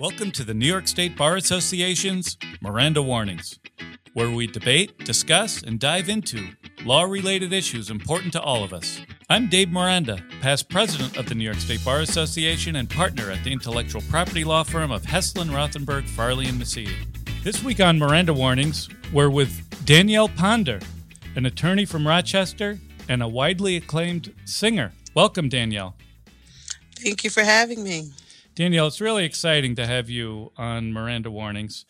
Welcome to the New York State Bar Association's Miranda Warnings, where we debate, discuss, and dive into law related issues important to all of us. I'm Dave Miranda, past president of the New York State Bar Association and partner at the intellectual property law firm of Heslin, Rothenberg, Farley, and Mesiti. This week on Miranda Warnings, we're with Danielle Ponder, an attorney from Rochester and a widely acclaimed singer. Welcome, Danielle. Thank you for having me. Danielle, it's really exciting to have you on Miranda Warnings.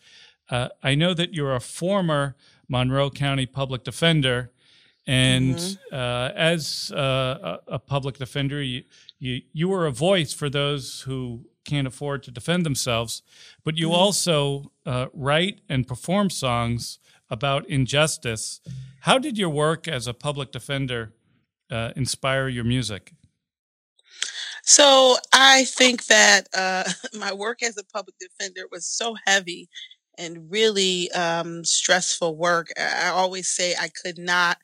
Uh, I know that you're a former Monroe County public defender, and mm-hmm. uh, as uh, a public defender, you, you, you were a voice for those who can't afford to defend themselves, but you mm-hmm. also uh, write and perform songs about injustice. How did your work as a public defender uh, inspire your music? So I think that uh, my work as a public defender was so heavy and really um, stressful work. I always say I could not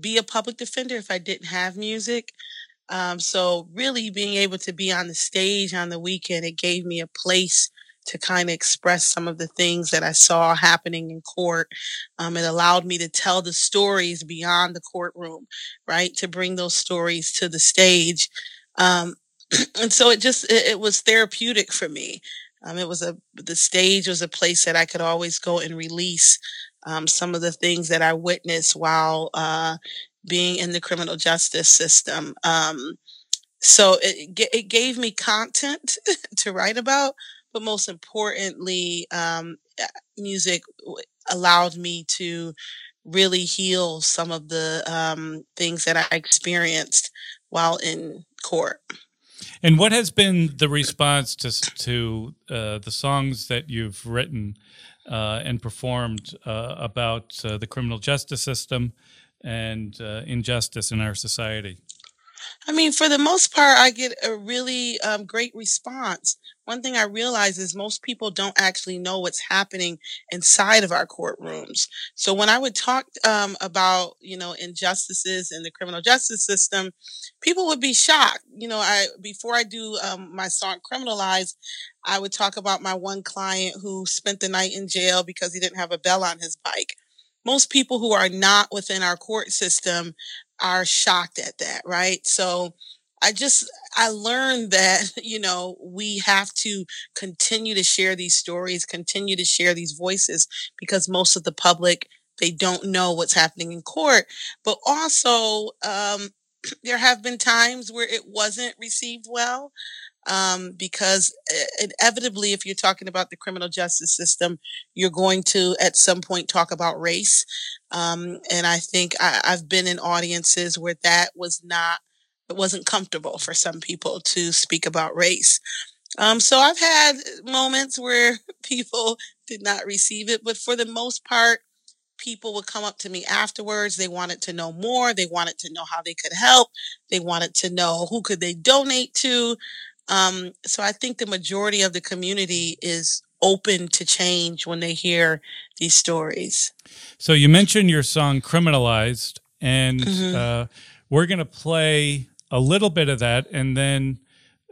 be a public defender if I didn't have music. Um, so really being able to be on the stage on the weekend, it gave me a place to kind of express some of the things that I saw happening in court. Um, it allowed me to tell the stories beyond the courtroom, right? To bring those stories to the stage. Um, and so it just it, it was therapeutic for me. Um, it was a the stage was a place that I could always go and release um, some of the things that I witnessed while uh, being in the criminal justice system. Um, so it it gave me content to write about, but most importantly, um, music allowed me to really heal some of the um, things that I experienced while in court. And what has been the response to to uh, the songs that you've written uh, and performed uh, about uh, the criminal justice system and uh, injustice in our society? I mean, for the most part, I get a really um, great response. One thing I realize is most people don't actually know what's happening inside of our courtrooms. So when I would talk um, about, you know, injustices in the criminal justice system, people would be shocked. You know, I before I do um, my song "Criminalized," I would talk about my one client who spent the night in jail because he didn't have a bell on his bike most people who are not within our court system are shocked at that, right? So I just, I learned that, you know, we have to continue to share these stories, continue to share these voices because most of the public, they don't know what's happening in court. But also, um, there have been times where it wasn't received well um, because inevitably, if you're talking about the criminal justice system, you're going to at some point talk about race. Um, and I think I, I've been in audiences where that was not, it wasn't comfortable for some people to speak about race. Um, so I've had moments where people did not receive it, but for the most part, people would come up to me afterwards. They wanted to know more. They wanted to know how they could help. They wanted to know who could they donate to. Um, so I think the majority of the community is open to change when they hear these stories. So you mentioned your song "Criminalized," and mm-hmm. uh, we're going to play a little bit of that, and then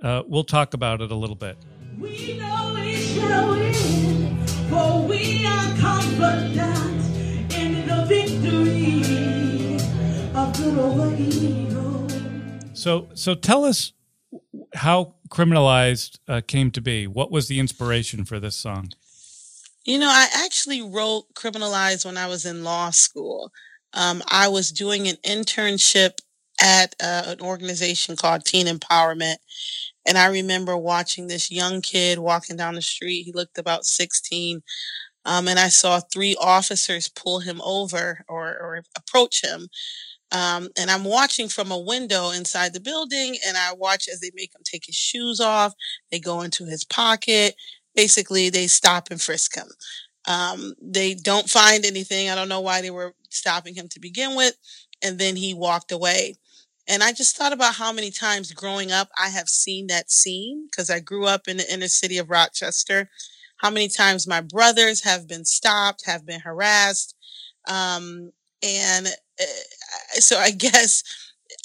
uh, we'll talk about it a little bit. We know we shall win, for we are confident in the victory of good over evil. So, so tell us how criminalized uh, came to be. What was the inspiration for this song? You know, I actually wrote criminalized when I was in law school. Um, I was doing an internship at uh, an organization called Teen Empowerment. And I remember watching this young kid walking down the street. He looked about 16. Um, and I saw three officers pull him over or, or approach him. Um, and I'm watching from a window inside the building, and I watch as they make him take his shoes off. They go into his pocket. Basically, they stop and frisk him. Um, they don't find anything. I don't know why they were stopping him to begin with. And then he walked away. And I just thought about how many times growing up I have seen that scene because I grew up in the inner city of Rochester. How many times my brothers have been stopped, have been harassed. Um, and uh, so I guess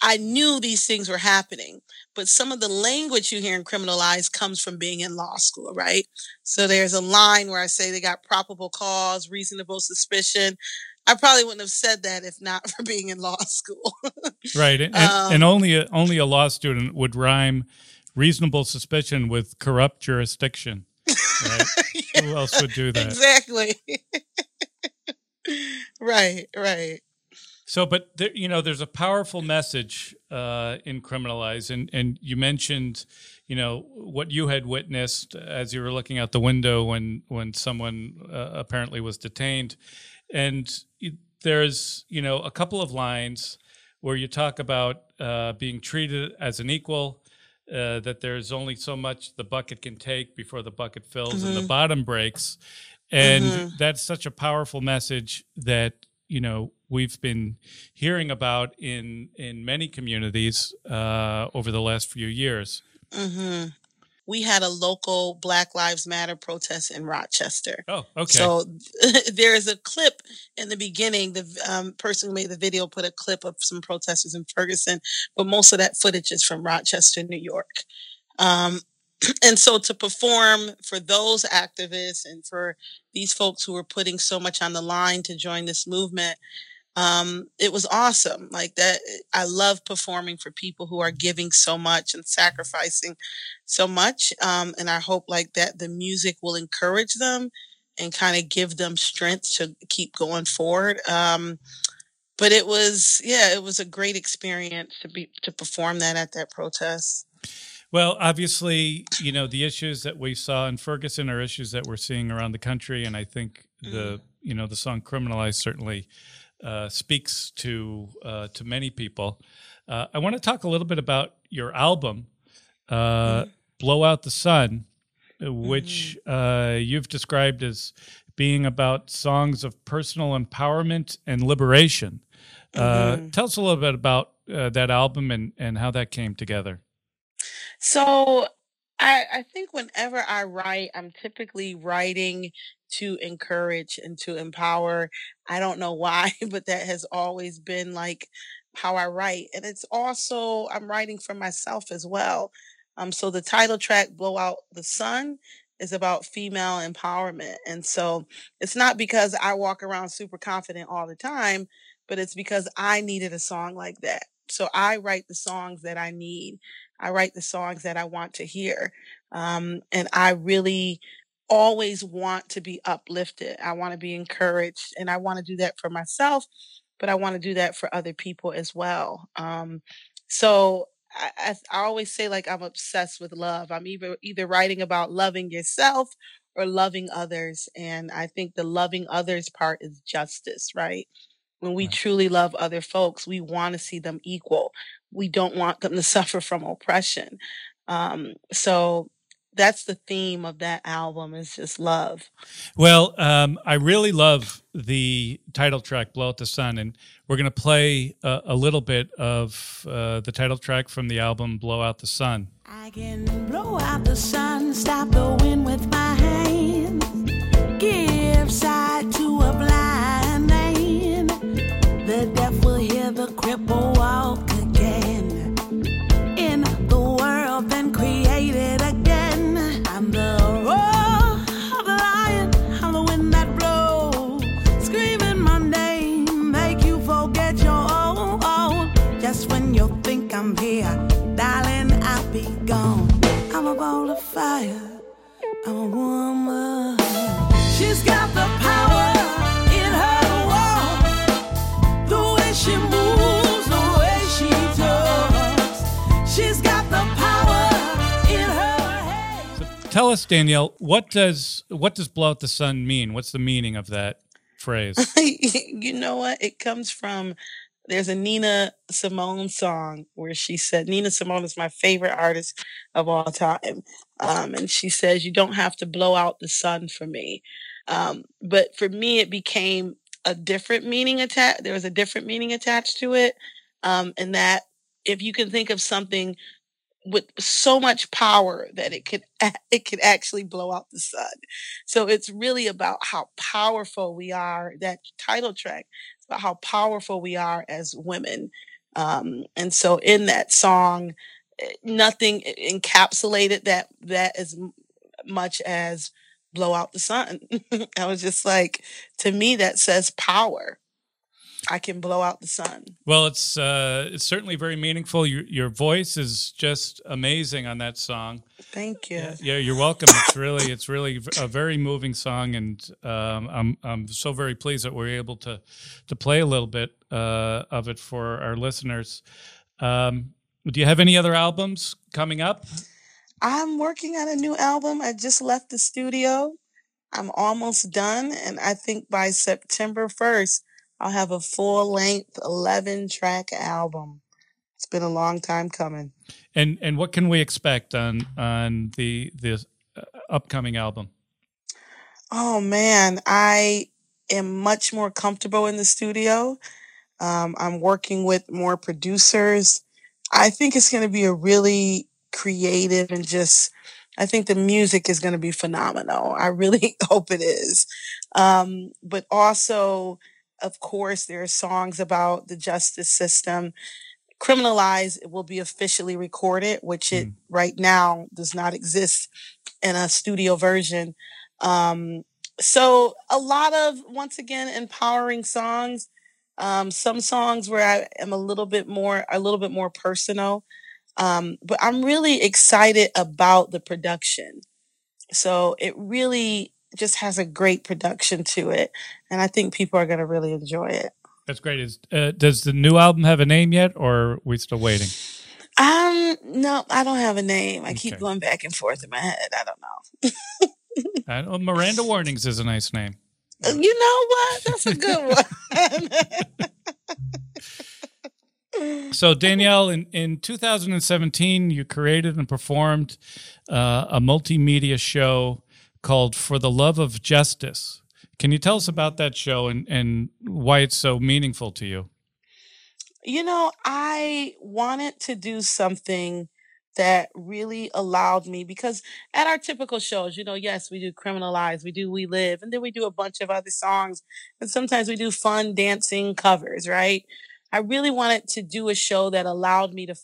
I knew these things were happening, but some of the language you hear in criminalized comes from being in law school, right? So there's a line where I say they got probable cause, reasonable suspicion. I probably wouldn't have said that if not for being in law school. right, and, um, and only a, only a law student would rhyme reasonable suspicion with corrupt jurisdiction. Right? yeah, Who else would do that? Exactly. right, right. So, but there, you know, there's a powerful message uh, in criminalize, and and you mentioned, you know, what you had witnessed as you were looking out the window when when someone uh, apparently was detained, and there's you know a couple of lines where you talk about uh, being treated as an equal, uh, that there's only so much the bucket can take before the bucket fills mm-hmm. and the mm-hmm. bottom breaks, and mm-hmm. that's such a powerful message that you know we've been hearing about in in many communities uh, over the last few years. Mm-hmm. We had a local Black Lives Matter protest in Rochester. Oh, okay. So there is a clip in the beginning. The um, person who made the video put a clip of some protesters in Ferguson, but most of that footage is from Rochester, New York. Um, and so to perform for those activists and for these folks who were putting so much on the line to join this movement um, it was awesome like that i love performing for people who are giving so much and sacrificing so much um, and i hope like that the music will encourage them and kind of give them strength to keep going forward um, but it was yeah it was a great experience to be to perform that at that protest well, obviously, you know, the issues that we saw in Ferguson are issues that we're seeing around the country. And I think the, mm. you know, the song Criminalized certainly uh, speaks to, uh, to many people. Uh, I want to talk a little bit about your album, mm. Blow Out the Sun, which mm. you've described as being about songs of personal empowerment and liberation. Mm-hmm. Tell us a little bit about that album and, and how that came together. So I, I think whenever I write, I'm typically writing to encourage and to empower. I don't know why, but that has always been like how I write. And it's also, I'm writing for myself as well. Um, so the title track, Blow Out the Sun, is about female empowerment. And so it's not because I walk around super confident all the time, but it's because I needed a song like that. So I write the songs that I need. I write the songs that I want to hear. Um, and I really always want to be uplifted. I want to be encouraged and I want to do that for myself, but I want to do that for other people as well. Um, so I, I, I always say like I'm obsessed with love. I'm either either writing about loving yourself or loving others. And I think the loving others part is justice, right? When we right. truly love other folks, we want to see them equal. We don't want them to suffer from oppression. Um, so that's the theme of that album is just love. Well, um, I really love the title track "Blow Out the Sun," and we're going to play a, a, little bit of uh, the title track from the album "Blow Out the Sun." I can blow out the sun, stop the wind with my hands, I'm a woman. She's got the power in her walk, the way she moves, the way she talks. She's got the power in her head. So tell us, Danielle, what does what does blow out the sun mean? What's the meaning of that phrase? you know what? It comes from there's a Nina Simone song where she said, Nina Simone is my favorite artist of all time. Um, and she says, You don't have to blow out the sun for me. Um, but for me, it became a different meaning attached. There was a different meaning attached to it. Um, and that if you can think of something with so much power that it could it could actually blow out the sun. So it's really about how powerful we are. That title track how powerful we are as women. Um, and so in that song, eh, nothing encapsulated that that as much as blow out the sun. I was just like, to me, that says power. I can blow out the sun. Well, it's uh, it's certainly very meaningful. Your your voice is just amazing on that song. Thank you. Yeah, yeah you're welcome. It's really it's really a very moving song, and um, I'm I'm so very pleased that we're able to to play a little bit uh, of it for our listeners. Um, do you have any other albums coming up? I'm working on a new album. I just left the studio. I'm almost done, and I think by September 1st, I'll have a full length 11 track album. It's been a long time coming. And and what can we expect on on the the uh, upcoming album? Oh man, I am much more comfortable in the studio. Um, I'm working with more producers. I think it's going to be a really creative and just I think the music is going to be phenomenal. I really hope it is. Um, but also of course, there are songs about the justice system. Criminalized it will be officially recorded, which it mm. right now does not exist in a studio version. Um, so a lot of once again empowering songs. Um, some songs where I am a little bit more a little bit more personal. Um, but I'm really excited about the production. So it really just has a great production to it, and I think people are going to really enjoy it. That's great. Is uh, does the new album have a name yet, or are we still waiting? Um, no, I don't have a name. I okay. keep going back and forth in my head. I don't know. I know Miranda Warnings is a nice name. Uh, you know what? That's a good one. so Danielle, in, in 2017, you created and performed uh, a multimedia show called For the Love of Justice. Can you tell us about that show and, and why it's so meaningful to you? You know, I wanted to do something that really allowed me because at our typical shows, you know, yes, we do Criminalize, we do We Live, and then we do a bunch of other songs. And sometimes we do fun dancing covers, right? I really wanted to do a show that allowed me to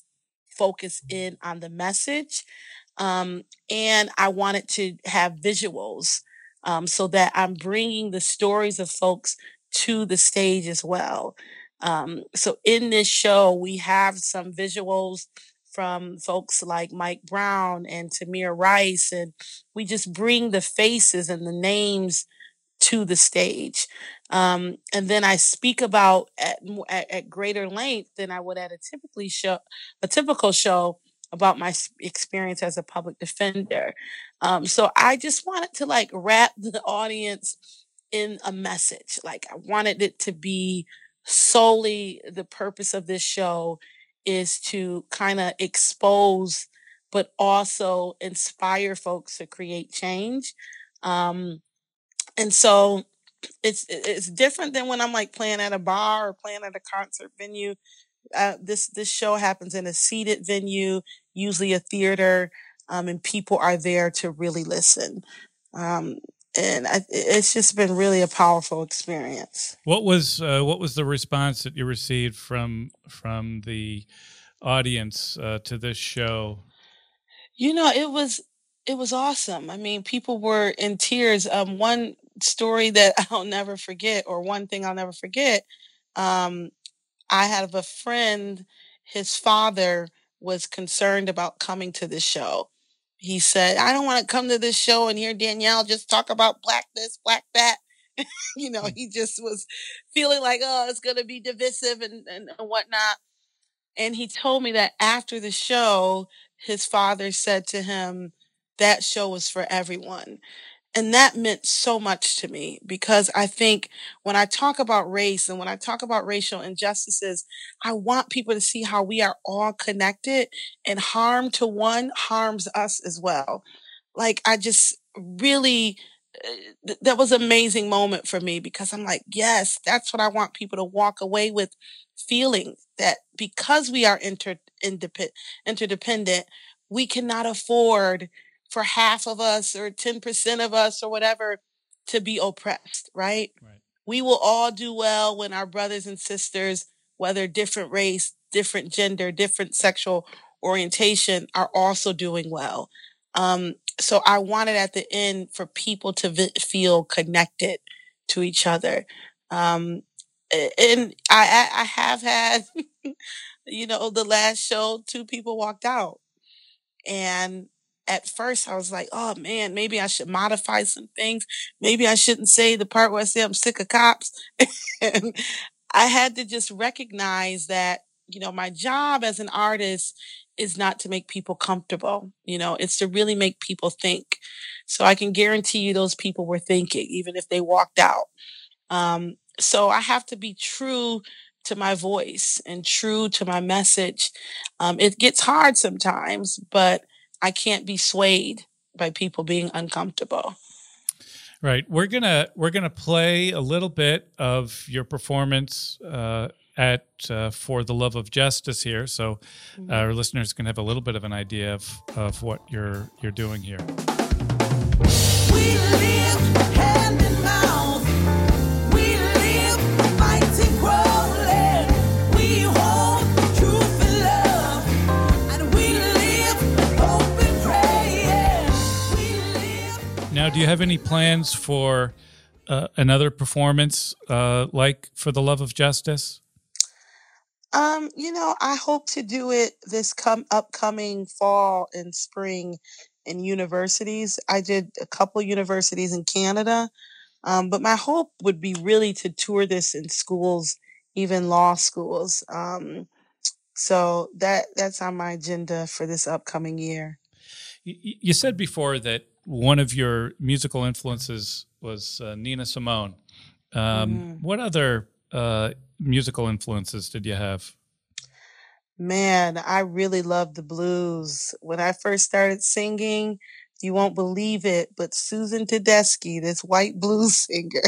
focus in on the message um, and I wanted to have visuals um, so that I'm bringing the stories of folks to the stage as well. Um, so in this show, we have some visuals from folks like Mike Brown and Tamir Rice, and we just bring the faces and the names to the stage. Um, and then I speak about at, at, at greater length than I would at a typically show, a typical show about my experience as a public defender. Um, so I just wanted to like wrap the audience in a message. Like I wanted it to be solely the purpose of this show is to kind of expose, but also inspire folks to create change. Um, and so it's it's different than when I'm like playing at a bar or playing at a concert venue. Uh, this this show happens in a seated venue usually a theater, um, and people are there to really listen. Um, and I, it's just been really a powerful experience. What was uh, what was the response that you received from from the audience uh, to this show? You know, it was it was awesome. I mean, people were in tears. Um, one story that I'll never forget, or one thing I'll never forget. Um, I have a friend. His father was concerned about coming to this show. He said, I don't want to come to this show and hear Danielle just talk about black this, black that. you know, mm. he just was feeling like, oh, it's going to be divisive and, and, and whatnot. And he told me that after the show, his father said to him, that show was for everyone. And that meant so much to me because I think when I talk about race and when I talk about racial injustices, I want people to see how we are all connected and harm to one harms us as well. Like, I just really, uh, that was an amazing moment for me because I'm like, yes, that's what I want people to walk away with feeling that because we are inter- interdependent, we cannot afford for half of us or 10% of us or whatever to be oppressed, right? right? We will all do well when our brothers and sisters, whether different race, different gender, different sexual orientation are also doing well. Um, so I wanted at the end for people to vi- feel connected to each other. Um, and I, I have had, you know, the last show, two people walked out. And at first I was like, oh man, maybe I should modify some things. Maybe I shouldn't say the part where I say I'm sick of cops. and I had to just recognize that, you know, my job as an artist is not to make people comfortable. You know, it's to really make people think. So I can guarantee you those people were thinking, even if they walked out. Um, so I have to be true to my voice and true to my message. Um, it gets hard sometimes, but I can't be swayed by people being uncomfortable. Right. We're gonna we're gonna play a little bit of your performance uh, at uh, for the love of justice here, so mm-hmm. our listeners can have a little bit of an idea of, of what you're you're doing here. Now, do you have any plans for uh, another performance uh, like For the Love of Justice? Um, you know, I hope to do it this come upcoming fall and spring in universities. I did a couple universities in Canada, um, but my hope would be really to tour this in schools, even law schools. Um, so that that's on my agenda for this upcoming year. You said before that one of your musical influences was uh, Nina Simone. Um, mm-hmm. What other uh, musical influences did you have? Man, I really love the blues. When I first started singing, you won't believe it, but Susan Tedeschi, this white blues singer,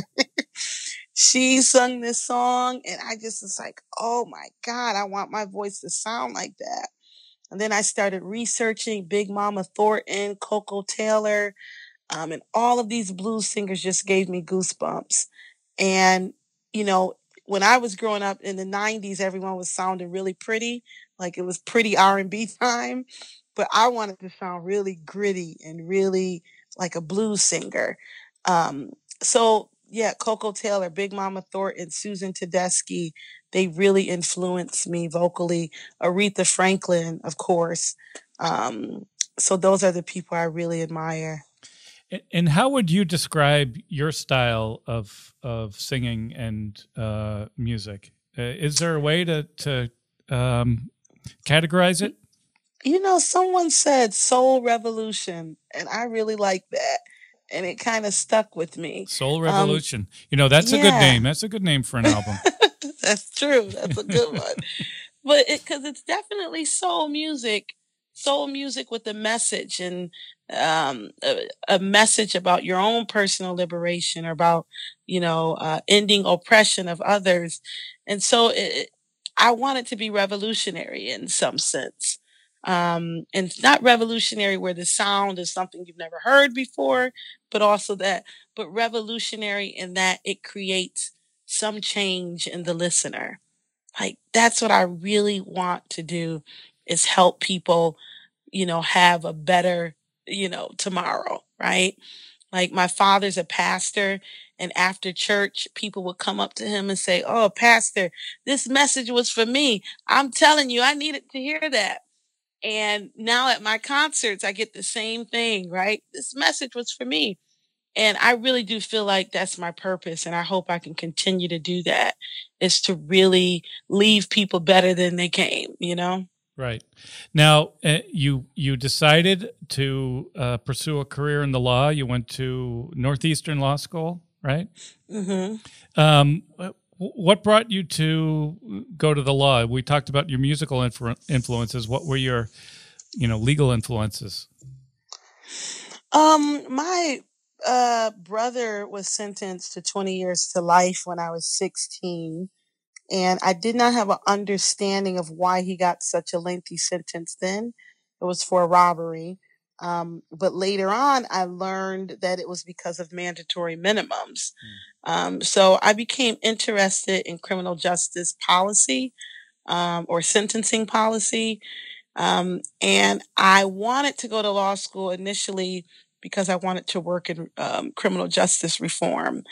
she sung this song, and I just was like, oh my God, I want my voice to sound like that. And then I started researching Big Mama Thornton, Koko Taylor, um, and all of these blues singers just gave me goosebumps. And, you know, when I was growing up in the 90s, everyone was sounding really pretty, like it was pretty R&B time, but I wanted to sound really gritty and really like a blues singer. Um, so yeah, Koko Taylor, Big Mama Thornton, Susan Tedeschi, they really influenced me vocally. Aretha Franklin, of course. Um, so those are the people I really admire. And how would you describe your style of of singing and uh, music? Uh, is there a way to to um, categorize it? You know, someone said soul revolution, and I really like that and it kind of stuck with me. Soul um, Revolution. Um, you know, that's yeah. a good name. That's a good name for an album. that's true. That's a good one. but it because it's definitely soul music, soul music with a message and um, a, a, message about your own personal liberation or about you know uh, ending oppression of others. And so it, I want it to be revolutionary in some sense. Um, and it's not revolutionary where the sound is something you've never heard before, but also that, but revolutionary in that it creates some change in the listener. Like that's what I really want to do is help people, you know, have a better, you know, tomorrow, right? Like my father's a pastor and after church, people would come up to him and say, Oh, pastor, this message was for me. I'm telling you, I needed to hear that. And now at my concerts, I get the same thing, right? This message was for me. And I really do feel like that's my purpose. And I hope I can continue to do that is to really leave people better than they came, you know? Right. Now, uh, you you decided to uh, pursue a career in the law. You went to Northeastern Law School, right? Mm-hmm. Um, what brought you to go to the law? We talked about your musical influ- influences. What were your, you know, legal influences? Um, my uh, brother was sentenced to 20 years to life when I was 16. And I did not have an understanding of why he got such a lengthy sentence then. It was for robbery. Um, but later on, I learned that it was because of mandatory minimums. Mm. Um, so I became interested in criminal justice policy um, or sentencing policy. Um, and I wanted to go to law school initially because I wanted to work in um, criminal justice reform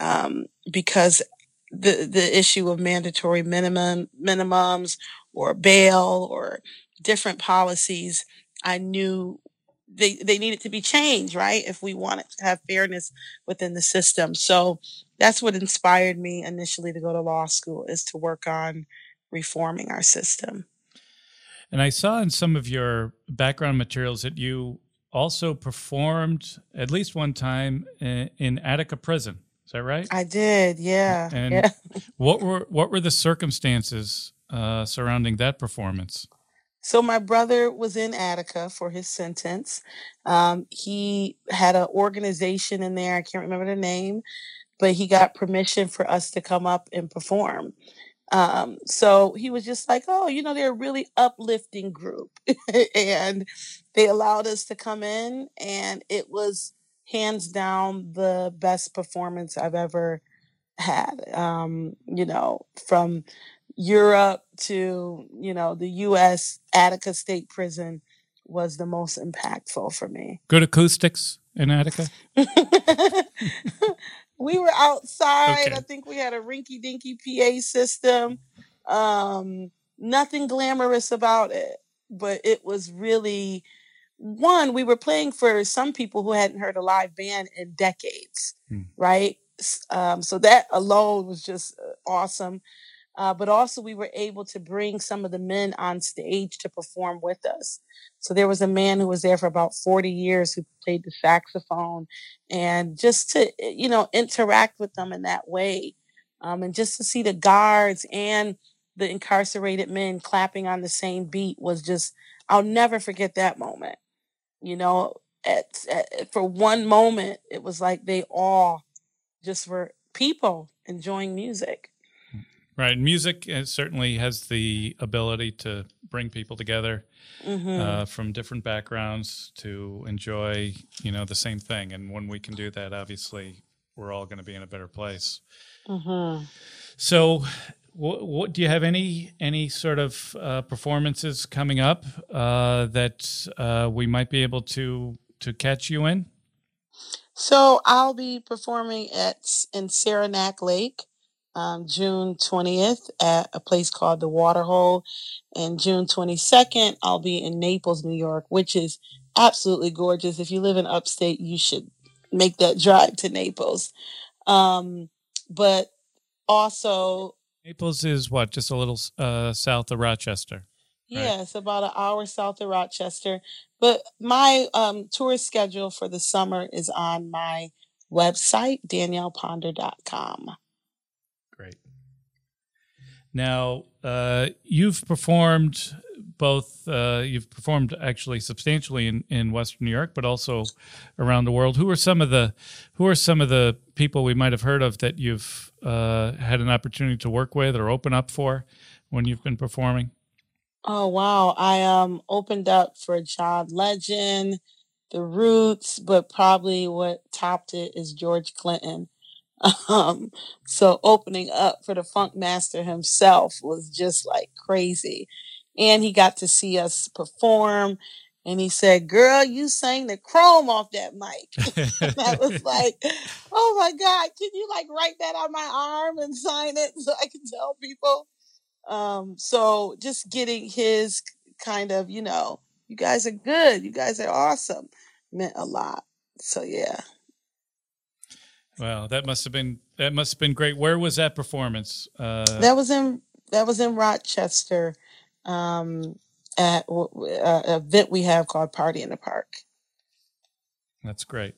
um, because the the issue of mandatory minimum minimums or bail or different policies I knew they they needed to be changed right if we wanted to have fairness within the system. So that's what inspired me initially to go to law school is to work on reforming our system. And I saw in some of your background materials that you also performed at least one time in, in Attica prison. Is that right? I did, yeah. And yeah. what were what were the circumstances uh, surrounding that performance? So my brother was in Attica for his sentence. Um, he had an organization in there. I can't remember the name, but he got permission for us to come up and perform. Um, so he was just like, oh, you know, they're a really uplifting group. and they allowed us to come in, and it was hands down the best performance I've ever had. Um, you know, from Europe to, you know, the US Attica State Prison was the most impactful for me. Good acoustics in Attica? we were outside. Okay. I think we had a rinky dinky PA system. Um, nothing glamorous about it, but it was really one, we were playing for some people who hadn't heard a live band in decades, hmm. right? Um, so that alone was just uh, awesome. Uh, but also, we were able to bring some of the men on stage to perform with us. So there was a man who was there for about 40 years who played the saxophone, and just to, eh, you know, interact with them in that way. Um, and just to see the guards and the incarcerated men clapping on the same beat was just, I'll never forget that moment. You know, at, at, for one moment, it was like they all just were people enjoying music. Right. Music uh, certainly has the ability to bring people together mm-hmm. uh, from different backgrounds to enjoy, you know, the same thing. And when we can do that, obviously, we're all going to be in a better place. Mm-hmm. So, what, what, do you have any any sort of uh, performances coming up uh, that uh, we might be able to to catch you in? So I'll be performing at in Saranac Lake um, June 20th at a place called the Waterhole. And June 22nd, I'll be in Naples, New York, which is absolutely gorgeous. If you live in upstate, you should make that drive to Naples. Um, but also, Naples is what? Just a little uh, south of Rochester. Right? Yeah, about an hour south of Rochester. But my um, tour schedule for the summer is on my website, danielleponder.com. Great. Now, uh, you've performed both, uh, you've performed actually substantially in, in Western New York, but also around the world. Who are some of the, who are some of the people we might have heard of that you've uh, had an opportunity to work with or open up for when you've been performing? Oh wow! I um opened up for John Legend, The Roots, but probably what topped it is George Clinton. Um, so opening up for the Funk Master himself was just like crazy. And he got to see us perform. And he said, Girl, you sang the chrome off that mic. and I was like, Oh my God, can you like write that on my arm and sign it so I can tell people? Um, so just getting his kind of, you know, you guys are good, you guys are awesome meant a lot. So yeah. Wow, that must have been that must have been great. Where was that performance? Uh, that was in that was in Rochester, um, at uh, an event we have called Party in the Park. That's great.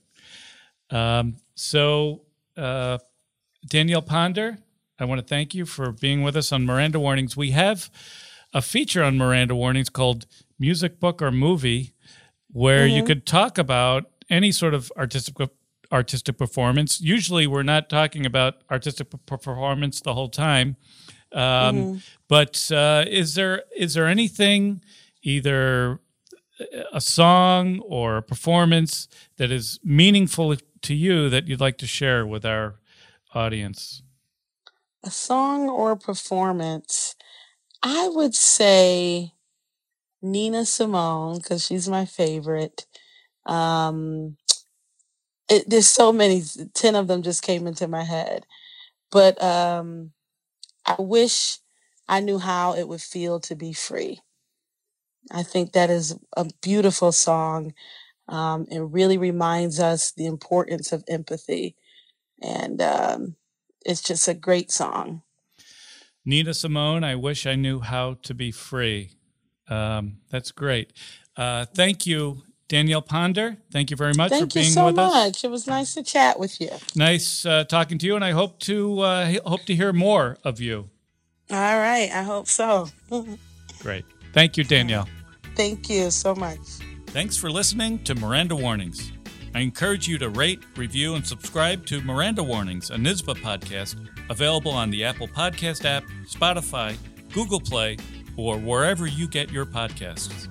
Um, so, uh, Danielle Ponder, I want to thank you for being with us on Miranda Warnings. We have a feature on Miranda Warnings called Music, Book, or Movie, where mm-hmm. you could talk about any sort of artistic artistic performance. Usually, we're not talking about artistic performance the whole time. Um, mm-hmm. But uh, is there is there anything, either a song or a performance that is meaningful to you that you'd like to share with our audience? A song or a performance. I would say Nina Simone because she's my favorite. Um, it, there's so many. Ten of them just came into my head, but um, I wish I knew how it would feel to be free. I think that is a beautiful song. Um, it really reminds us the importance of empathy, and um, it's just a great song. Nina Simone, I wish I knew how to be free. Um, that's great. Uh, thank you, Danielle Ponder. Thank you very much Thank for being so with us. Thank you so much. It was nice to chat with you. Nice uh, talking to you, and I hope to uh, hope to hear more of you. All right, I hope so. Great. Thank you, Danielle. Thank you so much. Thanks for listening to Miranda Warnings. I encourage you to rate, review, and subscribe to Miranda Warnings, a NYSBA podcast, available on the Apple Podcast app, Spotify, Google Play, or wherever you get your podcasts.